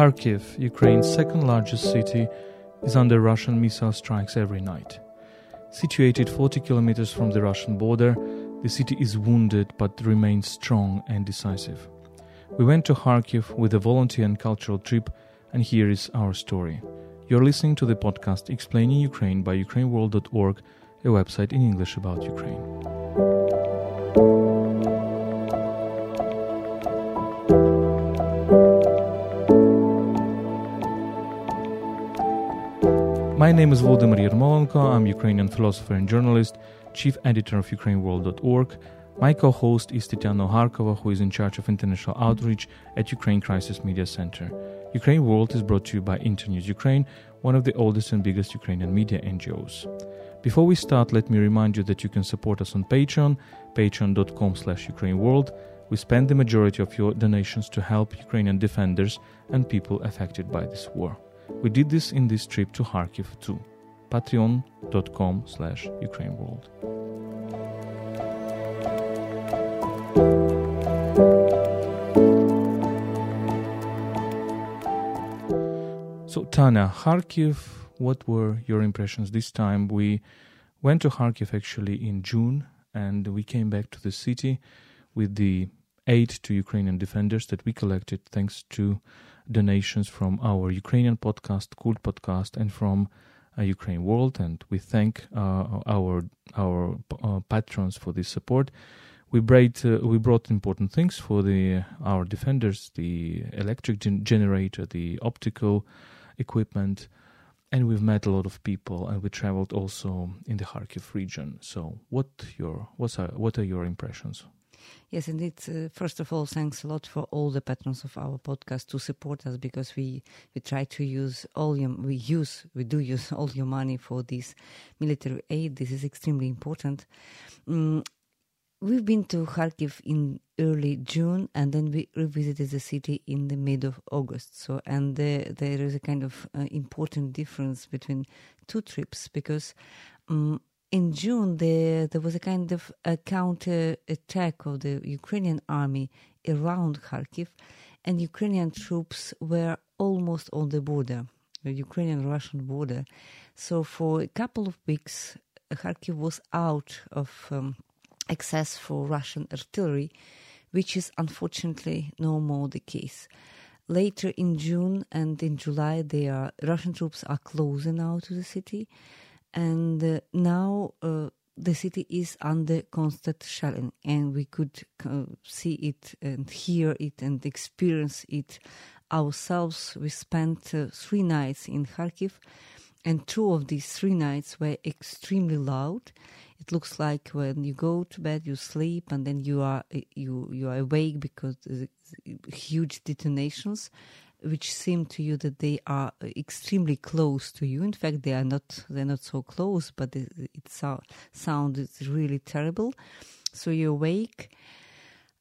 Kharkiv, Ukraine's second largest city, is under Russian missile strikes every night. Situated 40 kilometers from the Russian border, the city is wounded but remains strong and decisive. We went to Kharkiv with a volunteer and cultural trip, and here is our story. You're listening to the podcast Explaining Ukraine by UkraineWorld.org, a website in English about Ukraine. My name is Volodymyr Yermolenko. I'm Ukrainian philosopher and journalist, chief editor of UkraineWorld.org. My co host is Tetiana Ogarkova, who is in charge of international outreach at Ukraine Crisis Media Center. Ukraine World is brought to you by Internews Ukraine, one of the oldest and biggest Ukrainian media NGOs. Before we start, let me remind you that you can support us on Patreon, patreon.com slash ukraineworld. We spend the majority of your donations to help Ukrainian defenders and people affected by this war. We did this in this trip to Kharkiv too. Patreon.com slash UkraineWorld. So, Tanya, Kharkiv, what were your impressions this time? We went to Kharkiv actually in June and we came back to the city with the aid to Ukrainian defenders that we collected thanks to donations from our Ukrainian podcast, Kult Podcast, and from uh, Ukraine World. And we thank uh, our our uh, patrons for this support. We brought we brought important things for the our defenders: the electric gen- generator, the optical equipment, and we've met a lot of people. And we traveled also in the Kharkiv region. So, what your what's our, what are your impressions? Yes, indeed. Uh, first of all, thanks a lot for all the patrons of our podcast to support us because we we try to use all your we use we do use all your money for this military aid. This is extremely important. Mm, we've been to Kharkiv in early June, and then we revisited the city in the mid of August. So, and there is a kind of uh, important difference between two trips because. Um, in June, there was a kind of a counter attack of the Ukrainian army around Kharkiv, and Ukrainian troops were almost on the border, the Ukrainian-Russian border. So for a couple of weeks, Kharkiv was out of um, access for Russian artillery, which is unfortunately no more the case. Later in June and in July, are, Russian troops are closer now to the city and uh, now uh, the city is under constant shelling, and we could uh, see it and hear it and experience it ourselves. We spent uh, three nights in Kharkiv, and two of these three nights were extremely loud. It looks like when you go to bed, you sleep, and then you are you you are awake because huge detonations which seem to you that they are extremely close to you. In fact, they are not. They're not so close, but it, it so, really terrible. So you awake.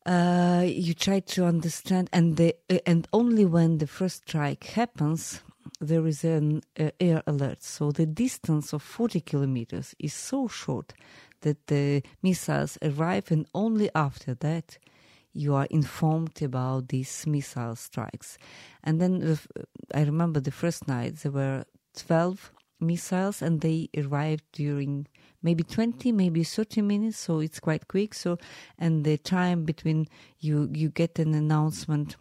Uh, you try to understand, and the and only when the first strike happens, there is an uh, air alert. So the distance of 40 kilometers is so short that the missiles arrive, and only after that you are informed about these missile strikes. And then I remember the first night there were 12 missiles and they arrived during maybe 20 maybe 30 minutes so it's quite quick so and the time between you you get an announcement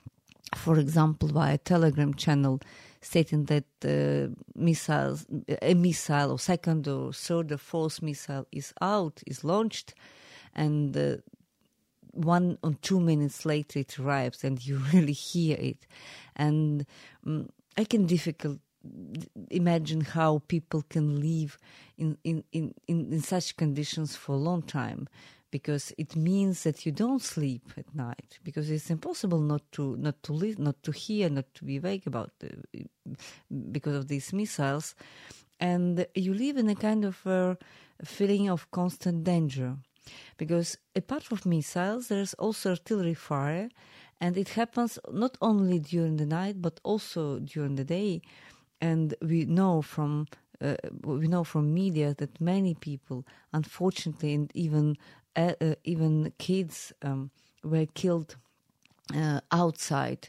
for example via a telegram channel stating that uh, missiles a missile or second or third or fourth missile is out is launched and uh, one or two minutes later it arrives and you really hear it. And um, i can difficult imagine how people can live in, in, in, in, such conditions for a long time because it means that you don't sleep at night because it's impossible not to not to live not to hear not to be awake about the, because of these missiles. And you live in a kind of uh, feeling of constant danger because apart from missiles, there's also artillery fire, and it happens not only during the night but also during the day. And we know from uh, we know from media that many people, unfortunately, and even uh, uh, even kids, um, were killed uh, outside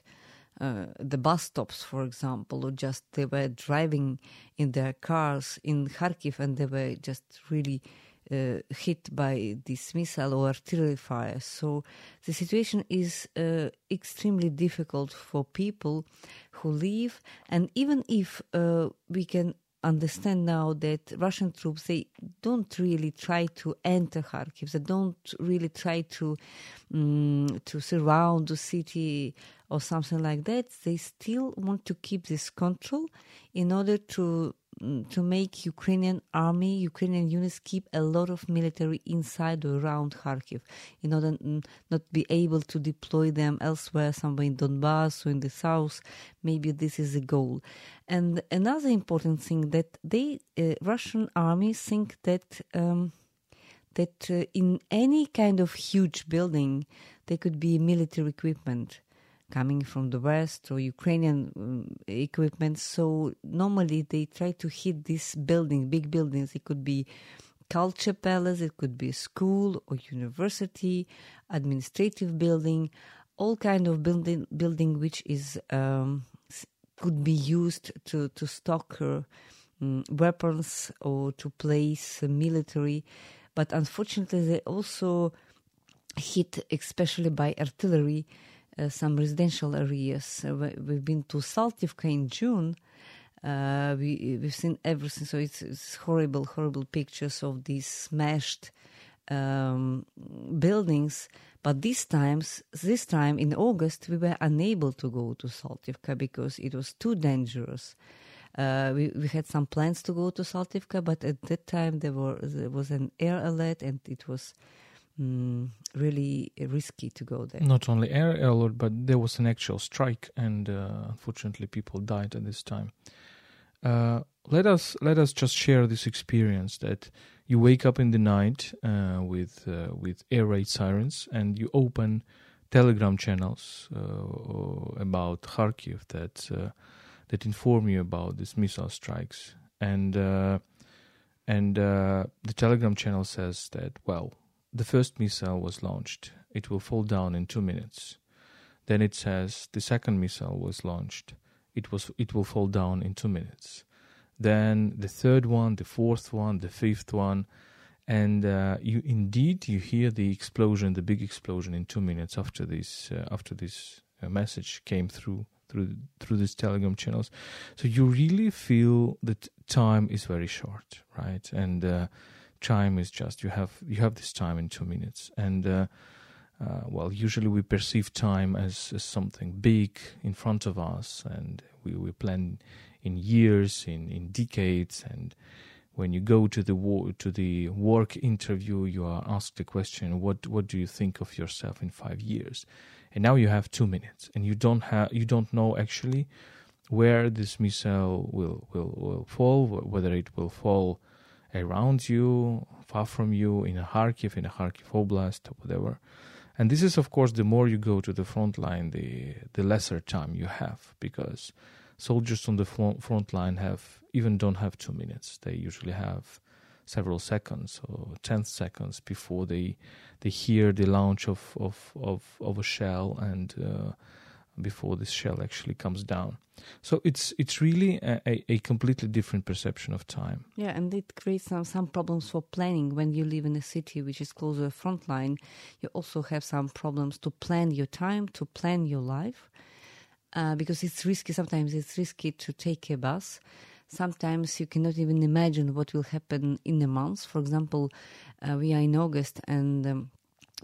uh, the bus stops, for example, or just they were driving in their cars in Kharkiv and they were just really uh, hit by this missile or artillery fire. So the situation is uh, extremely difficult for people who live, and even if uh, we can understand now that Russian troops they don't really try to enter Kharkiv. They don't really try to um, to surround the city or something like that. They still want to keep this control in order to to make Ukrainian army, Ukrainian units keep a lot of military inside or around Kharkiv in order not be able to deploy them elsewhere, somewhere in Donbass or in the south. Maybe this is a goal. And another important thing that they, uh, Russian army, think that um, that uh, in any kind of huge building there could be military equipment coming from the West or Ukrainian um, equipment. So normally they try to hit these buildings, big buildings. It could be culture palace, it could be school or university, administrative building, all kind of building building which is um, could be used to to stock um, weapons or to place uh, military. But unfortunately, they also hit, especially by artillery, some residential areas. Uh, we've been to Saltivka in June. Uh, we we've seen everything. So it's, it's horrible, horrible pictures of these smashed um, buildings. But this times, this time in August, we were unable to go to Saltivka because it was too dangerous. Uh, we, we had some plans to go to Saltivka, but at that time there, were, there was an air alert and it was mm, really risky to go there. Not only air alert, but there was an actual strike, and uh, unfortunately, people died at this time. Uh, let us let us just share this experience that you wake up in the night uh, with uh, with air raid sirens, and you open Telegram channels uh, about Kharkiv that uh, that inform you about these missile strikes, and and the Telegram channel says that well the first missile was launched. It will fall down in two minutes. Then it says the second missile was launched. It was it will fall down in two minutes. Then the third one, the fourth one, the fifth one, and uh, you indeed you hear the explosion, the big explosion in two minutes after this uh, after this uh, message came through through through these telegram channels. So you really feel that time is very short, right? And time is just you have you have this time in two minutes. And uh, uh, well usually we perceive time as, as, something big in front of us and we, we plan in years in, in decades. And when you go to the wo- to the work interview you are asked the question what what do you think of yourself in 5 years? And now you have 2 minutes and you don't have you don't know actually where this missile will will will fall whether it will fall around you, far from you, in a Kharkiv, in a Kharkiv Oblast, or whatever. And this is, of course, the more you go to the front line, the the lesser time you have, because soldiers on the front line have even don't have two minutes. They usually have several seconds or ten seconds before they they hear the launch of of of, of a shell and uh, before this shell actually comes down. So it's it's really a, a, completely different perception of time. Yeah, and it creates some, some problems for planning. When you live in a city which is close to the front line, you also have some problems to plan your time, to plan your life, uh, because it's risky. Sometimes it's risky to take a bus. Sometimes you cannot even imagine what will happen in a month. For example, uh, we are in August and um,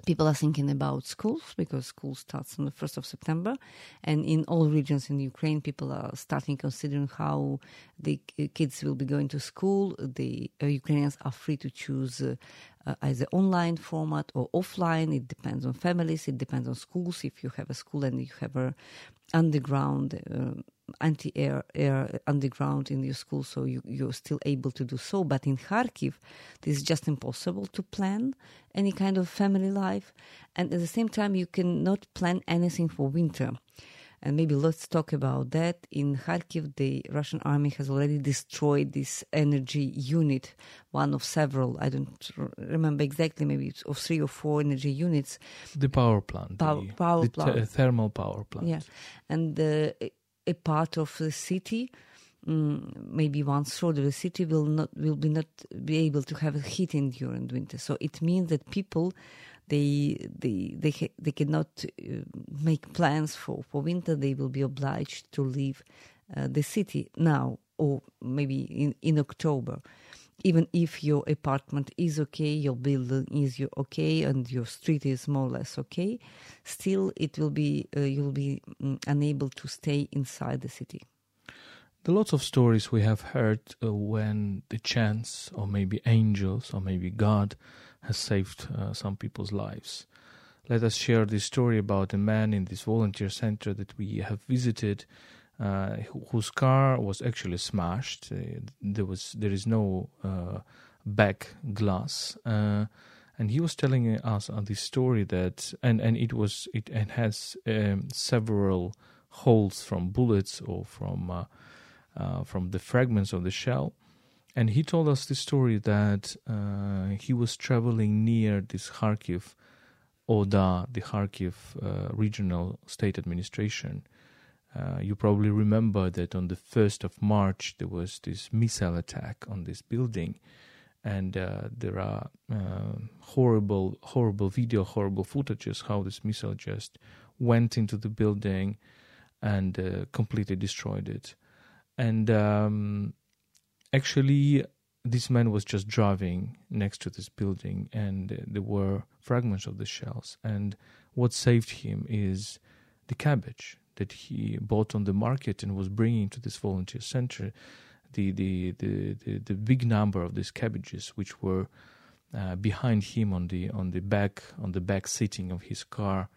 people are thinking about schools because school starts on the 1st of September. And in all regions in Ukraine, people are starting considering how the kids will be going to school. The uh, Ukrainians are free to choose uh, uh, either online format or offline. It depends on families. It depends on schools. If you have a school and you have a underground uh, anti-air air underground in your school, so you, you're still able to do so. But in Kharkiv, this is just impossible to plan any kind of family life, and at the same time, you cannot plan anything for winter. And maybe let's talk about that. In Kharkiv, the Russian army has already destroyed this energy unit, one of several. I don't remember exactly, maybe of three or four energy units. The power plant. Power, the, power the plant. Th- thermal power plant. Yeah. And uh, a part of the city Mm, maybe one third of the city will not will be not be able to have heating during winter. So it means that people they they they they cannot uh, make plans for for winter. They will be obliged to leave uh, the city now or maybe in in October. Even if your apartment is okay, your building is okay, and your street is more or less okay, still it will be uh, you'll be um, unable to stay inside the city. The lots of stories we have heard uh, when the chance, or maybe angels, or maybe God, has saved uh, some people's lives. Let us share this story about a man in this volunteer center that we have visited, uh, whose car was actually smashed. Uh, there was there is no uh, back glass, uh, and he was telling us on this story that and and it was it, has um, several holes from bullets or from uh, from the fragments of the shell. And he told us the story that uh, he was traveling near this Kharkiv ODA, the Kharkiv uh, regional state administration. Uh, you probably remember that on the 1st of March there was this missile attack on this building, and uh, there are uh, horrible, horrible video, horrible footages how this missile just went into the building and uh, completely destroyed it. And um, actually this man was just driving next to this building and there were fragments of the shells. And what saved him is the cabbage that he bought on the market and was bringing to this volunteer center the the the, the, the big number of these cabbages which were uh, behind him on the on the back on the back seating of his car.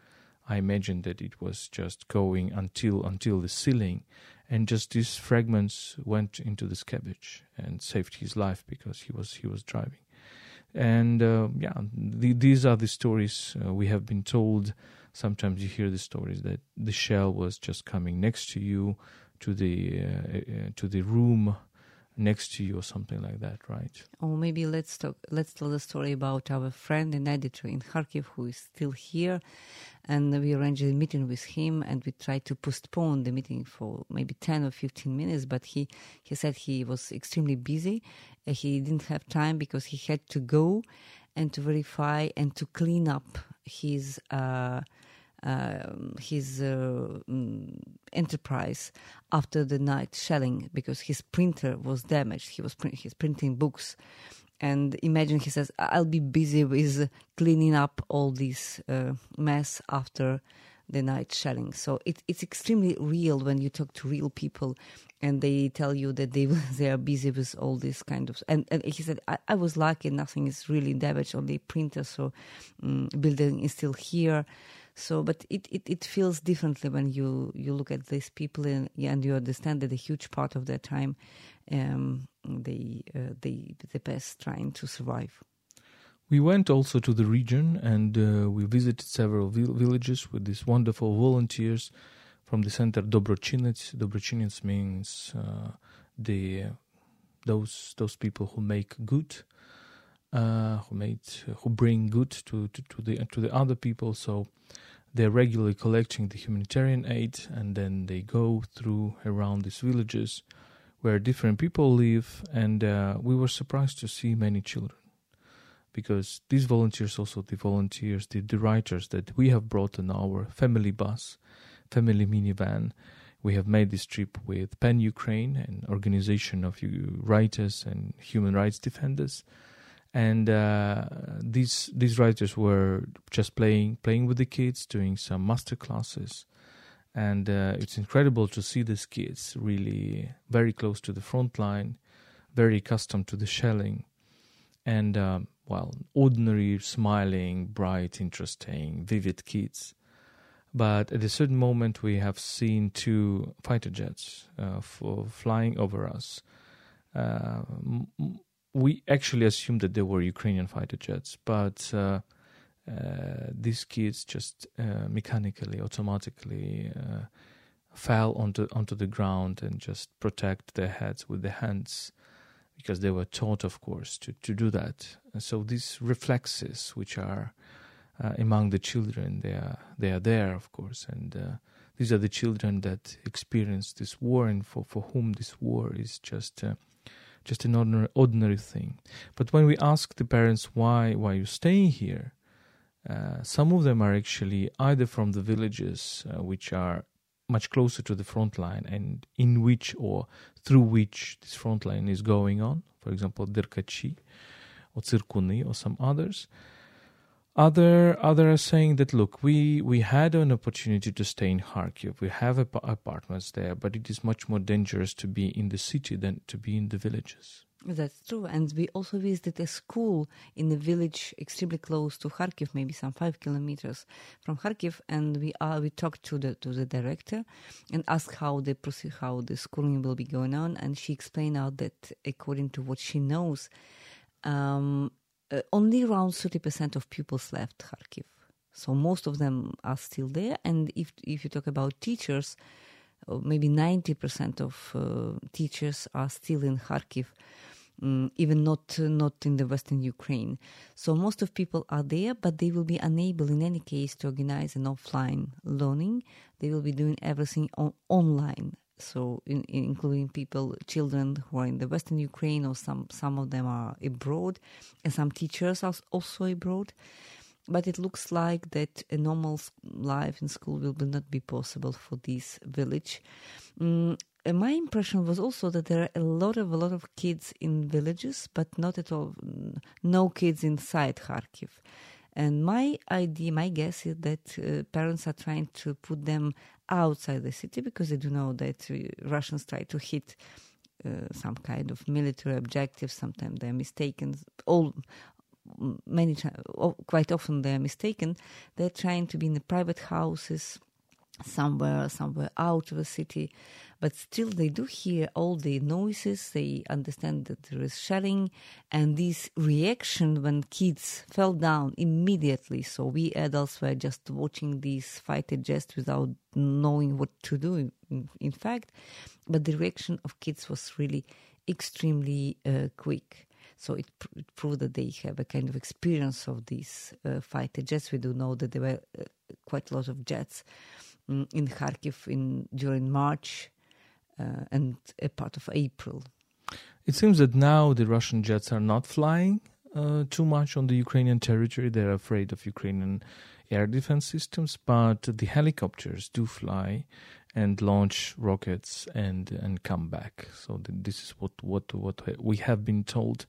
I imagine that it was just going until until the ceiling and just these fragments went into this cabbage and saved his life because he was he was driving. And uh, yeah the, these are the stories uh, we have been told sometimes you hear the stories that the shell was just coming next to you to the uh, uh to the room next to you or something like that, right? Or maybe let's talk. Let's tell the story about our friend and editor in Kharkiv who is still here, and we arranged a meeting with him, and we tried to postpone the meeting for maybe ten or fifteen minutes. But he he said he was extremely busy. Uh, he didn't have time because he had to go and to verify and to clean up his. Uh, uh, his uh, mm, enterprise after the night shelling because his printer was damaged. He was print- he's printing books, and imagine he says, "I'll be busy with cleaning up all this uh, mess after." The night shelling. So it, it's extremely real when you talk to real people and they tell you that they they are busy with all this kind of and, and he said I, I was lucky nothing is really damaged only printer so um, building is still here so, but it, it, it feels differently when you, you look at these people and, and you understand that a huge part of their time um, they, uh, they, they pass trying to survive. We went also to the region and uh, we visited several villages with these wonderful volunteers from the center Dobrochinets. Dobrochinets means uh, the those those people who make good, uh, who made who bring good to, to, to the to the other people. So they're regularly collecting the humanitarian aid and then they go through around these villages where different people live and uh, we were surprised to see many children. Because these volunteers also the volunteers the, the writers that we have brought in our family bus family minivan we have made this trip with PEN Ukraine an organization of writers and human rights defenders and uh, these these writers were just playing playing with the kids, doing some master classes, and uh, it's incredible to see these kids really very close to the front line, very accustomed to the shelling, and um, well, ordinary, smiling, bright, interesting, vivid kids. But at a certain moment, we have seen two fighter jets uh, flying over us. Uh, we actually assumed that they were Ukrainian fighter jets, but uh, uh, these kids just uh, mechanically, automatically uh, fell onto onto the ground and just protect their heads with their hands because they were taught, of course, to, to do that. And so these reflexes, which are uh, among the children, they are they are there, of course, and uh, these are the children that experience this war, and for, for whom this war is just just an ordinary ordinary thing. But when we ask the parents why why you staying here, uh, some of them are actually either from the villages uh, which are much closer to the front line and in which or through which this front line is going on, for example, Derkachi or Tsirkuni or some others. Other other are saying that look, we we had an opportunity to stay in Kharkiv. We have ap- apartments there, but it is much more dangerous to be in the city than to be in the villages. That's true. And we also visited a school in a village extremely close to Kharkiv, maybe some five kilometers from Kharkiv. And we are, we talked to the, to the director and asked how the, how the schooling will be going on. And she explained out that according to what she knows, um, uh, only around 30% of pupils left Kharkiv. So most of them are still there. And if, if you talk about teachers, uh, maybe 90% of uh, teachers are still in Kharkiv um, even not uh, not in the western Ukraine. So most of people are there, but they will be unable in any case to organize an offline learning. They will be doing everything on, online. So in, in including people, children who are in the western Ukraine, or some some of them are abroad, and some teachers are also abroad. But it looks like that a normal life in school will, not be possible for this village. Um, my impression was also that there are a lot of a lot of kids in villages, but not at all, no kids inside Kharkiv. And my idea, my guess is that uh, parents are trying to put them outside the city because they do know that Russians try to hit uh, some kind of military objectives. Sometimes they're mistaken. All many quite often they're mistaken. They're trying to be in the private houses somewhere, somewhere out of the city but still they do hear all the noises. They understand that there is shelling, and this reaction when kids fell down immediately. So we adults were just watching these fighter jets without knowing what to do. In, fact, but the reaction of kids was really extremely uh, quick. So it, pr- it, proved that they have a kind of experience of these uh, fighter jets. We do know that there were uh, quite a lot of jets in Kharkiv in during March uh, and a part of April. It seems that now the Russian jets are not flying uh, too much on the Ukrainian territory. They're afraid of Ukrainian air defense systems, but the helicopters do fly and launch rockets and and come back. So this is what what what we have been told.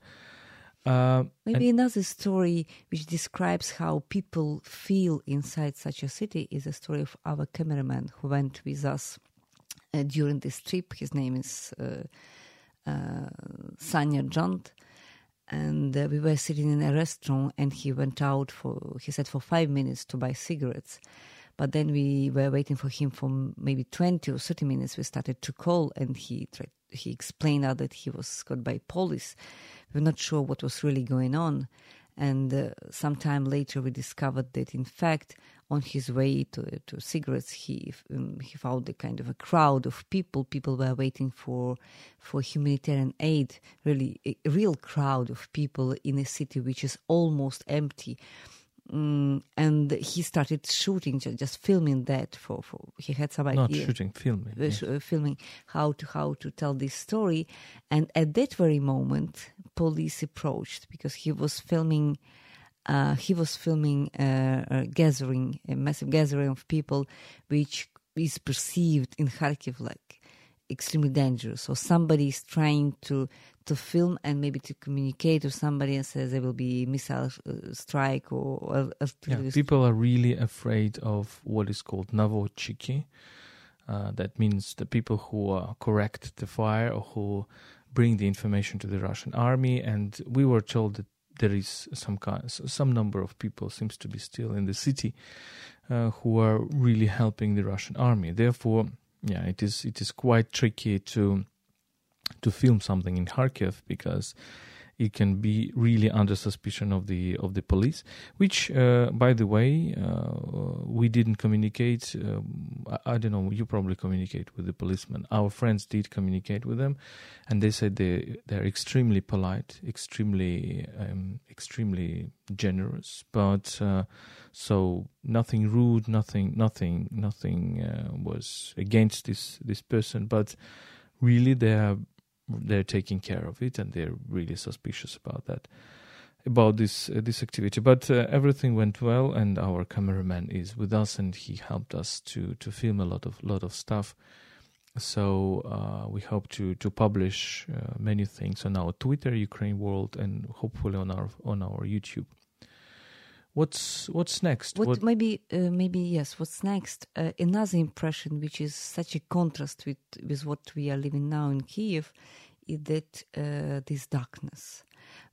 Uh, Maybe another story which describes how people feel inside such a city is a story of our cameraman who went with us uh, during this trip. His name is uh, uh, Sanya Jant. And uh, we were sitting in a restaurant, and he went out for, he said, for five minutes to buy cigarettes. But then we were waiting for him for maybe 20 or 30 minutes. We started to call, and he tried, he explained out that he was caught by police. We were not sure what was really going on. And uh, sometime later, we discovered that, in fact, on his way to, to cigarettes, he um, he found a kind of a crowd of people. People were waiting for for humanitarian aid. Really, a real crowd of people in a city which is almost empty. Mm, and he started shooting, just, just, filming that. For, for he had some idea. Not shooting, filming. Uh, yes. filming how to how to tell this story. And at that very moment, police approached because he was filming uh, he was filming a, a, gathering, a massive gathering of people, which is perceived in Kharkiv like extremely dangerous. So somebody is trying to to film and maybe to communicate to somebody and says there will be missile uh, strike or, or, or yeah, people are really afraid of what is called navochiki. Uh, that means the people who uh, correct the fire or who bring the information to the Russian army. And we were told that there is some kind, some number of people seems to be still in the city uh, who are really helping the Russian army. Therefore, yeah, it is it is quite tricky to to film something in Kharkiv because he can be really under suspicion of the of the police. Which, uh, by the way, uh, we didn't communicate. Um, I, I, don't know. You probably communicate with the policemen. Our friends did communicate with them, and they said they they're extremely polite, extremely um, extremely generous, but. Uh, so nothing rude, nothing, nothing, nothing uh, was against this this person, but really they are they're taking care of it and they're really suspicious about that about this uh, this activity. But uh, everything went well and our cameraman is with us and he helped us to to film a lot of lot of stuff. So uh, we hope to to publish uh, many things on our Twitter Ukraine World and hopefully on our on our YouTube what's what's next? What, what? maybe uh, maybe yes what's next? Uh, another impression which is such a contrast with with what we are living now in kiev is that uh, this darkness.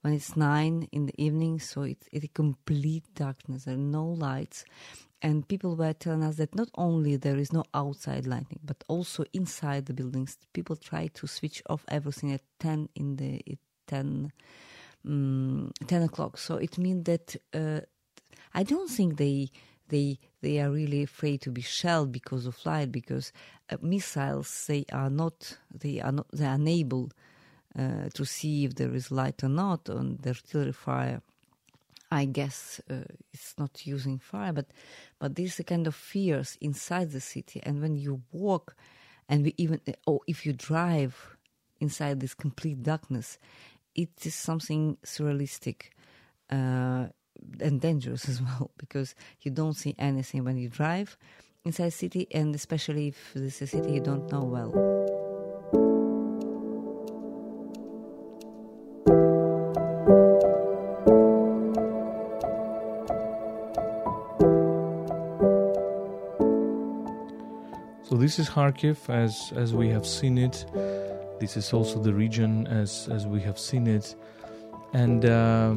When it's nine in the evening so it's, it's a complete darkness there are no lights. And people were telling us that not only there is no outside lighting but also inside the buildings people try to switch off everything at 10 in the 10 um, 10 o'clock. So it means that uh, I don't think they they they are really afraid to be shelled because of light because uh, missiles they are not they are not they are unable uh, to see if there is light or not on the artillery fire. I guess uh, it's not using fire, but but there's a kind of fears inside the city, and when you walk, and we even or if you drive inside this complete darkness, it is something surrealistic. Uh, and dangerous as well because you don't see anything when you drive inside city and especially if this is a city you don't know well. So this is kharkiv as as we have seen it. This is also the region as as we have seen it. And uh,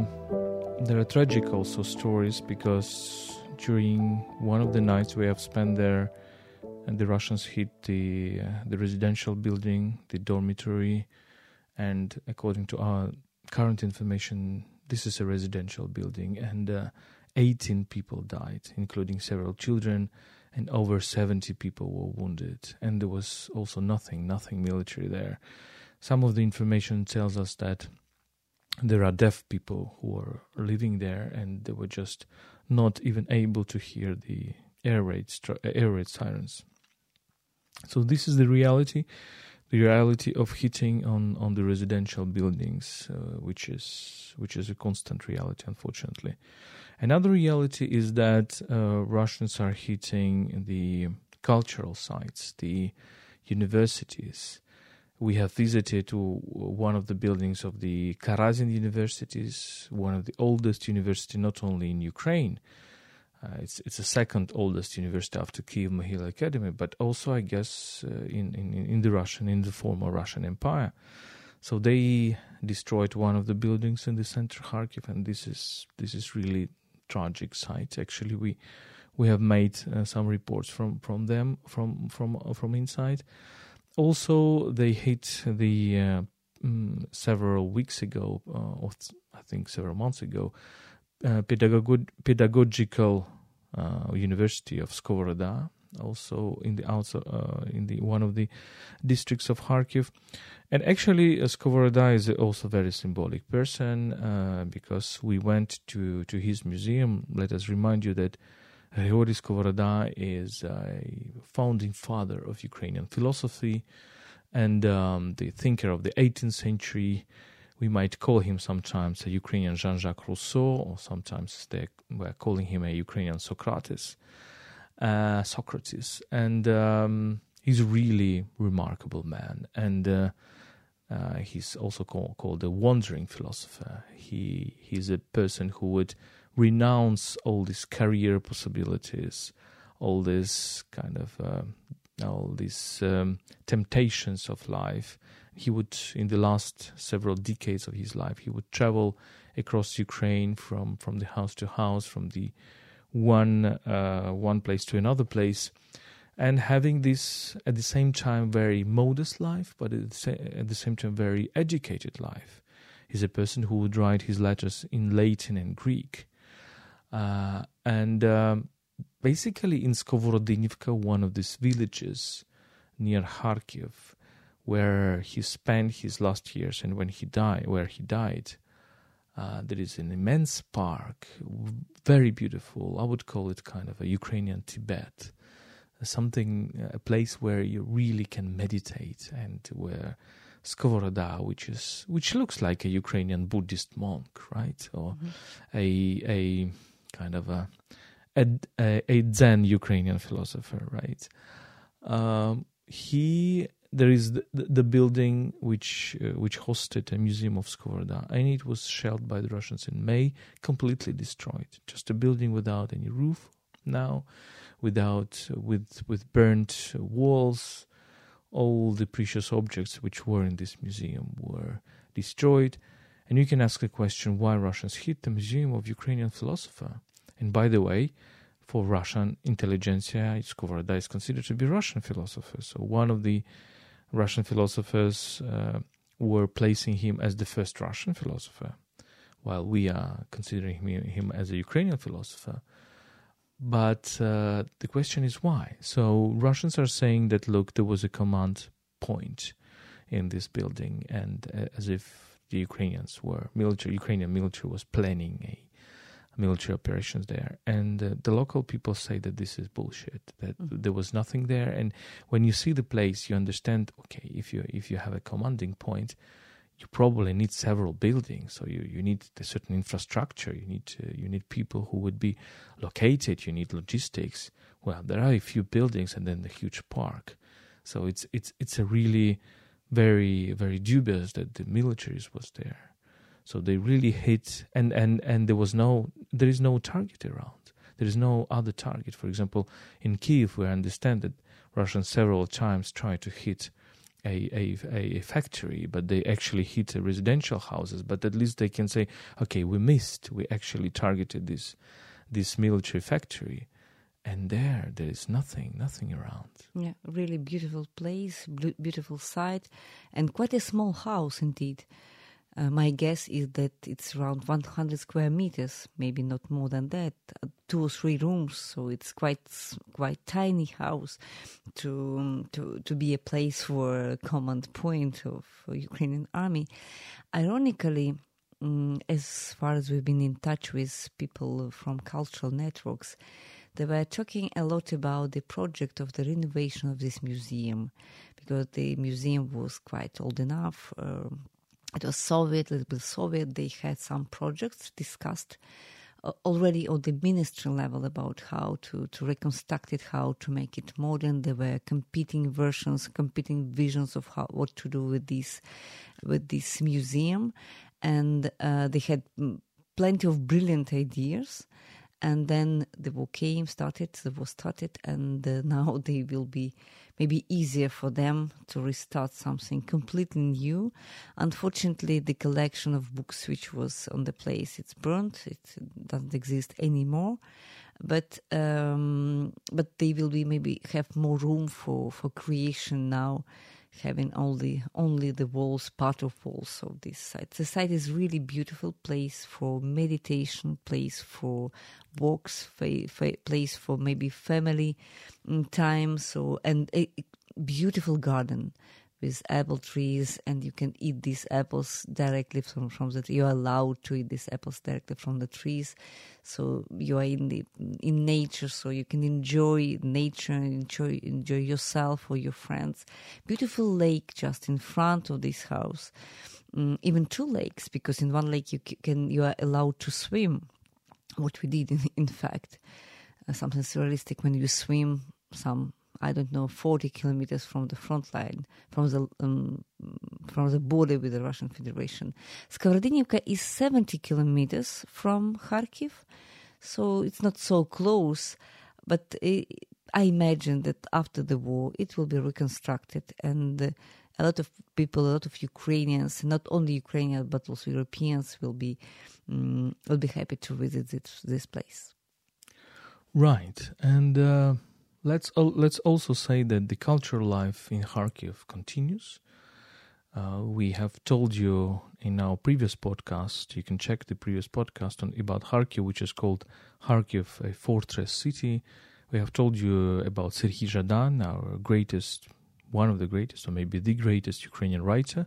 there are tragic also stories because during one of the nights we have spent there, and the Russians hit the uh, the residential building, the dormitory, and according to our current information, this is a residential building, and uh, 18 people died, including several children, and over 70 people were wounded. And there was also nothing, nothing military there. Some of the information tells us that there are deaf people who are living there and they were just not even able to hear the air raid, air raid sirens. So this is the reality, the reality of hitting on, on the residential buildings, uh, which is which is a constant reality, unfortunately. Another reality is that uh, Russians are hitting the cultural sites, the universities, we have visited one of the buildings of the Karazin universities, one of the oldest university not only in Ukraine. Uh, it's it's the second oldest university after Kiev Mohyla Academy, but also I guess uh, in, in in the Russian in the former Russian Empire. So they destroyed one of the buildings in the center Kharkiv, and this is this is really tragic sight. Actually, we we have made uh, some reports from from them from from from inside also, they hit the uh, mm, several weeks ago, uh, or I think several months ago, uh, pedagog- pedagogical uh, University of Skovoroda, also in the outside, uh, in the one of the districts of Kharkiv. And actually, uh, Skovoroda is also a very symbolic person uh, because we went to, to his museum. Let us remind you that Grigory Skovoroda is a founding father of Ukrainian philosophy and um, the thinker of the 18th century. We might call him sometimes a Ukrainian Jean Jacques Rousseau, or sometimes they were calling him a Ukrainian Socrates. Uh, Socrates. And um, he's a really remarkable man. And uh, uh, he's also call, called a wandering philosopher. He He's a person who would renounce all these career possibilities, all this kind of uh, all these um, temptations of life. He would, in the last several decades of his life, he would travel across Ukraine from from the house to house, from the one uh, one place to another place, and having this at the same time very modest life, but at the same time very educated life He's a person who would write his letters in Latin and Greek. Uh, and um, basically in Skovorodinivka, one of these villages near Kharkiv, where he spent his last years and when he died, where he died, uh, there is an immense park, very beautiful. I would call it kind of a Ukrainian Tibet, something, a place where you really can meditate and where Skovoroda, which is which looks like a Ukrainian Buddhist monk, right, or mm-hmm. a a kind of a a, a Zen Ukrainian philosopher, right? Um, he there is the, the building which uh, which hosted a museum of Skovoroda, and it was shelled by the Russians in May, completely destroyed. Just a building without any roof now, without with with burnt walls. All the precious objects which were in this museum were destroyed, and you can ask the question why Russians hit the museum of Ukrainian philosopher. And by the way, for Russian intelligentsia, Skovoroda is considered to be Russian philosopher. So one of the Russian philosophers uh, were placing him as the first Russian philosopher, while we are considering him, him as a Ukrainian philosopher. But uh, the question is why? So Russians are saying that look, there was a command point in this building, and uh, as if the Ukrainians were military, Ukrainian military was planning a military operations there. And uh, the local people say that this is bullshit, that mm-hmm. there was nothing there. And when you see the place, you understand, okay, if you, if you have a commanding point, you probably need several buildings. So you, you need a certain infrastructure. You need you need people who would be located. You need logistics. Well, there are a few buildings and then the huge park. So it's it's it's a really very very dubious that the militaries was there. So they really hit, and, and, and there was no, there is no target around. There is no other target. For example, in Kiev, we understand that Russians several times tried to hit a, a, a factory, but they actually hit residential houses. But at least they can say, okay, we missed. We actually targeted this this military factory, and there there is nothing, nothing around. Yeah, really beautiful place, beautiful site, and quite a small house indeed. Uh, my guess is that it's around 100 square meters, maybe not more than that, uh, two or three rooms. So it's quite quite tiny house to um, to to be a place for a command point of Ukrainian army. Ironically, um, as far as we've been in touch with people from cultural networks, they were talking a lot about the project of the renovation of this museum because the museum was quite old enough. Uh, it was Soviet, little bit Soviet. They had some projects discussed uh, already on the ministry level about how to, to reconstruct it, how to make it modern. There were competing versions, competing visions of how what to do with this with this museum, and uh, they had mm, plenty of brilliant ideas and then the war came, started, the war started, and uh, now they will be maybe easier for them to restart something completely new. Unfortunately, the collection of books which was on the place, it's burnt, it doesn't exist anymore. But um, but they will be maybe have more room for, for creation now having only only the walls, part of walls of this site. The site is really beautiful place for meditation, place for walks, fa- fa- place for maybe family mm, time. So and a beautiful garden with apple trees and you can eat these apples directly from, from the. You're allowed to eat these apples directly from the trees. So you are in the in nature, so you can enjoy nature and enjoy enjoy yourself or your friends. Beautiful lake just in front of this house. Mm, even two lakes because in one lake you can you are allowed to swim. What we did in, in fact, uh, something surrealistic when you swim some I don't know, 40 kilometers from the front line, from the um, from the border with the Russian Federation. Skovorodinivka is 70 kilometers from Kharkiv, so it's not so close. But it, I imagine that after the war, it will be reconstructed, and eh, a lot of people, a lot of Ukrainians, not only Ukrainians but also Europeans, will be um, will be happy to visit this, this place. Right, and. Uh Let's let's also say that the cultural life in Kharkiv continues. Uh, we have told you in our previous podcast, you can check the previous podcast on about Kharkiv, which is called Kharkiv, a fortress city. We have told you about Serhiy Zhadan, our greatest, one of the greatest, or maybe the greatest Ukrainian writer,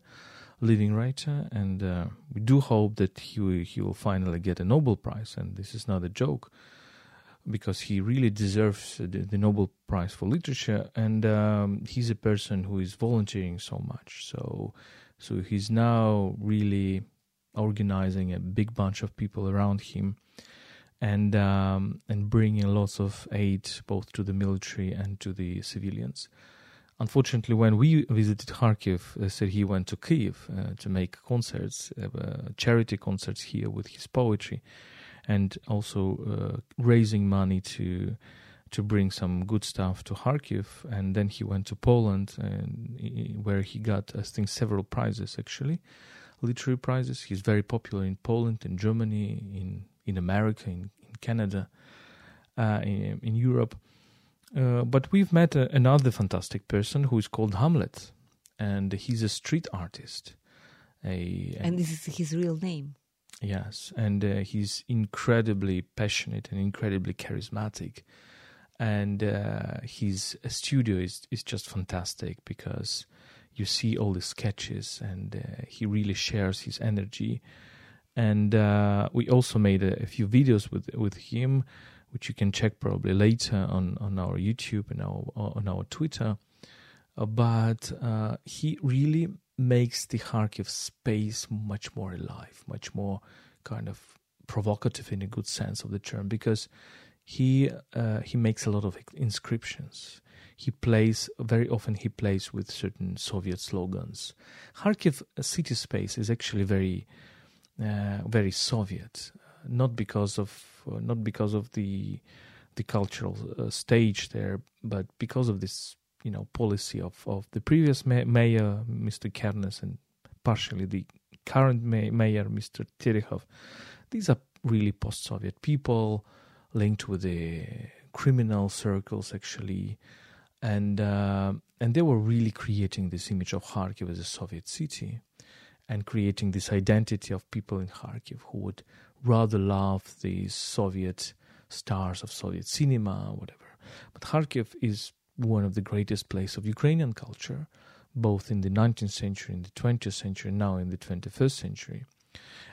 living writer, and uh, we do hope that he he will finally get a Nobel Prize. And this is not a joke, because he really deserves the, the Nobel Prize for literature, and um, he's a person who is volunteering so much. So, so he's now really organizing a big bunch of people around him, and um, and bringing lots of aid both to the military and to the civilians. Unfortunately, when we visited Kharkiv, uh, Serhiy went to Kiev uh, to make concerts, uh, charity concerts here with his poetry, and also uh, raising money to to bring some good stuff to Kharkiv. And then he went to Poland, and where he got, I think, several prizes actually, literary prizes. He's very popular in Poland, in Germany, in in America, in, in Canada, uh, in, in Europe. Uh, but we've met a, another fantastic person who is called Hamlet, and he's a street artist. A, and this is his real name. Yes, and uh, he's incredibly passionate and incredibly charismatic, and uh, his studio is is just fantastic because you see all the sketches, and uh, he really shares his energy. And uh, we also made a, a few videos with with him which you can check probably later on, on our YouTube and our, on our Twitter. Uh, but uh, he really makes the Kharkiv space much more alive, much more kind of provocative in a good sense of the term, because he uh, he makes a lot of inscriptions. He plays very often. He plays with certain Soviet slogans. Kharkiv city space is actually very uh, very Soviet, not because of not because of the the cultural uh, stage there, but because of this you know policy of of the previous ma- mayor, Mr. Kernes, and partially the current ma- mayor, Mr. Terekhov. These are really post-Soviet people linked with the criminal circles, actually, and uh, and they were really creating this image of Kharkiv as a Soviet city, and creating this identity of people in Kharkiv who would rather love the Soviet stars of Soviet cinema, whatever. But Kharkiv is one of the greatest places of Ukrainian culture, both in the 19th century, in the 20th century, and now in the 21st century.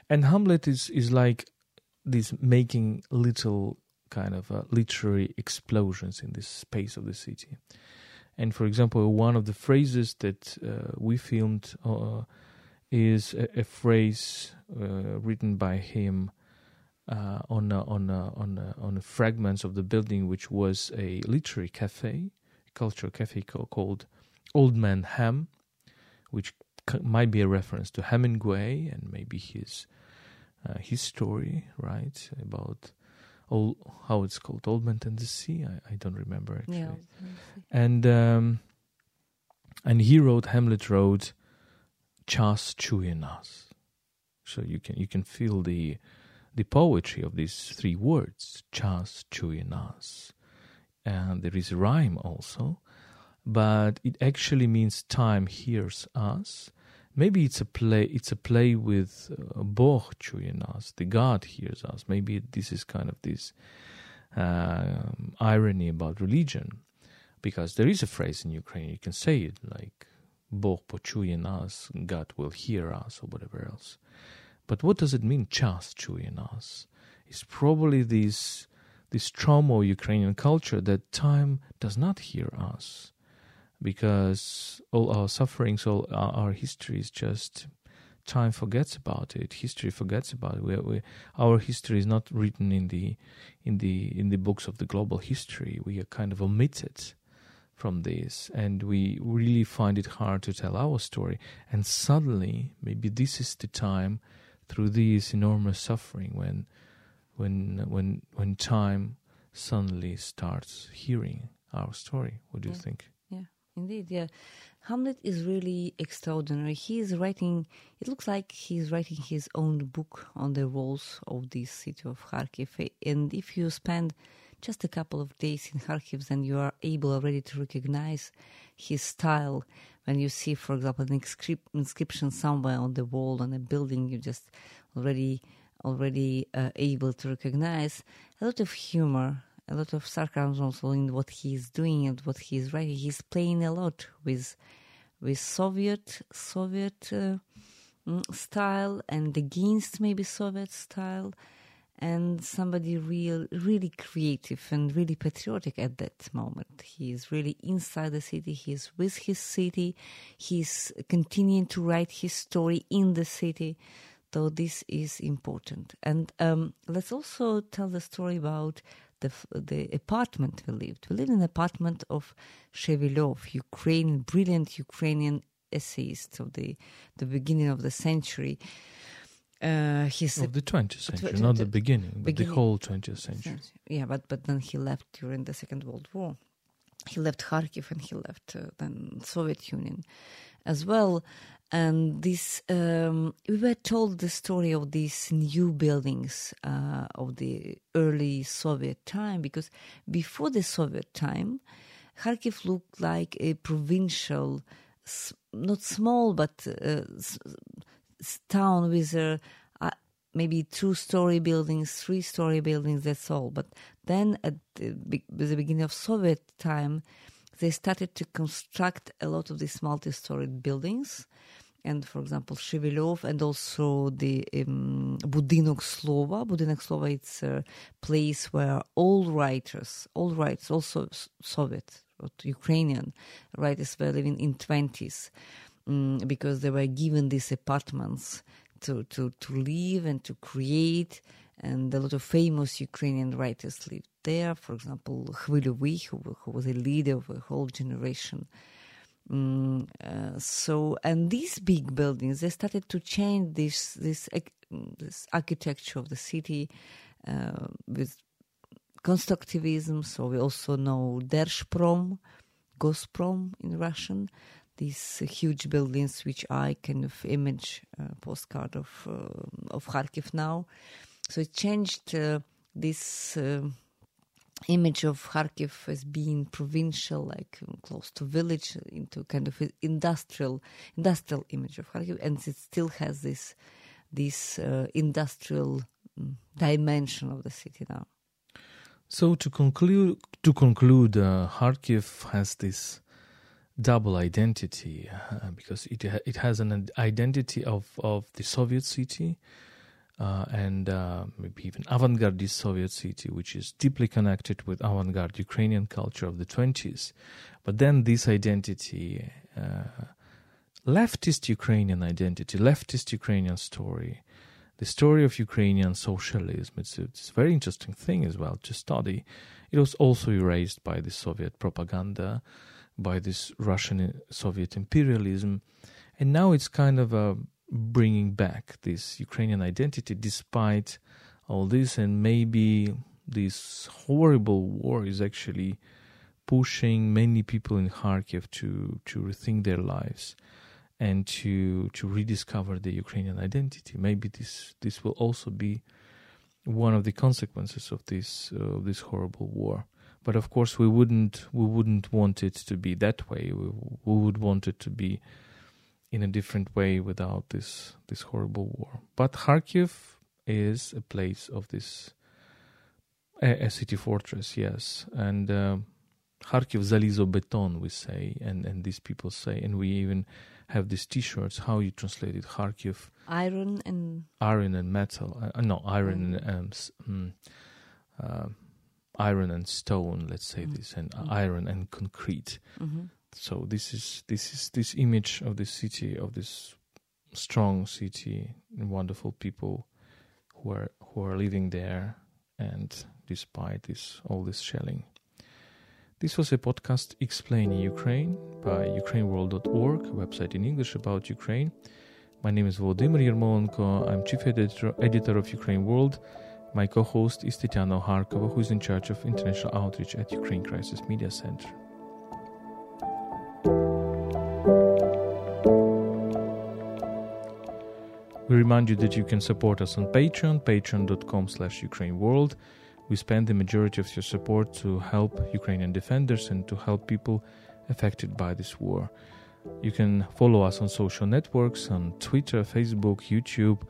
And Hamlet is, is like this making little kind of uh, literary explosions in this space of the city. And for example, one of the phrases that uh, we filmed uh, is a, a phrase uh, written by him uh, on on on on fragments of the building, which was a literary cafe, cultural cafe called Old Man Ham, which might be a reference to Hemingway and maybe his uh, his story, right, about old, how it's called, Old Man and the Sea. I, I don't remember actually. Yeah, and um, and he wrote Hamlet wrote Chas Chuje nas. So you can you can feel the the poetry of these three words, Chas Chuje nas And there is rhyme also, but it actually means time hears us. Maybe it's a play. It's a play with uh, Bog Chuje nas, the God hears us. Maybe this is kind of this uh, irony about religion, because there is a phrase in Ukraine you can say it like Bog почує нас, God will hear us, or whatever else. But what does it mean, час чує нас? It's probably this this trauma of Ukrainian culture that time does not hear us because all our sufferings, all our, history is just time forgets about it. History forgets about it. We, we, our history is not written in the in the in the books of the global history. We are kind of omitted from this, and we really find it hard to tell our story. And suddenly, maybe this is the time through this enormous suffering when when when when time suddenly starts hearing our story what do yeah. you think yeah indeed yeah hamlet is really extraordinary he is writing it looks like he's writing his own book on the walls of this city of kharkiv and if you spend just a couple of days in Kharkiv, then you are able already to recognize his style. When you see, for example, an inscription somewhere on the wall on a building, you just already already uh, able to recognize a lot of humor, a lot of sarcasm also in what he is doing and what he is writing. He's playing a lot with with Soviet Soviet uh, mm, style and against maybe Soviet style, and somebody real really creative and really patriotic at that moment. He is really inside the city. He's with his city. He's continuing to write his story in the city. So this is important. And um, let's also tell the story about the the apartment we lived. We lived in an apartment of Shevelov, Ukrainian, brilliant Ukrainian essayist of the the beginning of the century. Uh, he's of the 20th century, not the beginning, but beginning, the whole 20th century. Yeah, but but then he left during the Second World War. He left Kharkiv and he left uh, then Soviet Union as well. And this, um, we were told the story of these new buildings uh, of the early Soviet time, because before the Soviet time, Kharkiv looked like a provincial, not small, but uh, town with a, maybe two-story buildings, three-story buildings. That's all. But then, at the, the beginning of Soviet time, they started to construct a lot of these multi-storied buildings and for example Shevelov and also the um, Budinok Slova. Budinok Slova it's a place where all writers, all writers, also Soviet, Ukrainian writers were living in 20s um, because they were given these apartments to, to, to live and to create and a lot of famous Ukrainian writers lived there. For example, Khvylyovy, who, who was a leader of a whole generation Mm, uh, so, and these big buildings, they started to change this this this architecture of the city uh, with constructivism. So we also know Derzhprom, Gosprom in Russian. These uh, huge buildings, which I kind of image uh, postcard of uh, of Kharkiv now. So it changed uh, this image of Kharkiv as being provincial, like close to village, into kind of industrial industrial image of Kharkiv, and it still has this this uh, industrial mm, dimension of the city now. So to conclude, to conclude, uh, Kharkiv has this double identity uh, because it it has an identity of of the Soviet city uh, and uh, maybe even avant-garde Soviet city, which is deeply connected with avant-garde Ukrainian culture of the 20s. But then this identity, uh, leftist Ukrainian identity, leftist Ukrainian story, the story of Ukrainian socialism, it's a, it's a very interesting thing as well to study. It was also erased by the Soviet propaganda, by this Russian Soviet imperialism, and now it's kind of a bringing back this Ukrainian identity despite all this, and maybe this horrible war is actually pushing many people in Kharkiv to to rethink their lives and to to rediscover the Ukrainian identity. Maybe this this will also be one of the consequences of this uh, of this horrible war. But of course, we wouldn't we wouldn't want it to be that way. We, we would want it to be in a different way without this this horrible war. But Kharkiv is a place of this a, a city fortress, yes, and uh, Kharkiv Zalizo beton we say, and and these people say, and we even have these T-shirts. How you translate it? Kharkiv iron and iron and metal. Uh, no, iron mm. and um, uh, iron and stone. Let's say mm. this, and mm. iron and concrete. Mm-hmm so this is this is this image of this city of this strong city and wonderful people who are who are living there and despite this all this shelling this was a podcast explaining ukraine by ukraineworld.org a website in english about ukraine my name is Volodymyr Yermolenko. I'm chief editor, editor of Ukraine World. My co-host is Tetiana Ogarkova, who is in charge of international outreach at Ukraine Crisis Media Center. We remind you that you can support us on Patreon, patreon.com slash Ukraine World. we spend the majority of your support to help Ukrainian defenders and to help people affected by this war. You can follow us on social networks on Twitter, Facebook, YouTube,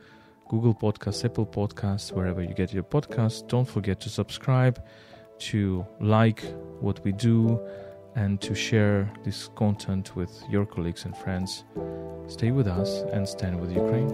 Google Podcasts, Apple Podcasts, wherever you get your podcasts. Don't forget to subscribe, to like what we do, and to share this content with your colleagues and friends. Stay with us and stand with Ukraine.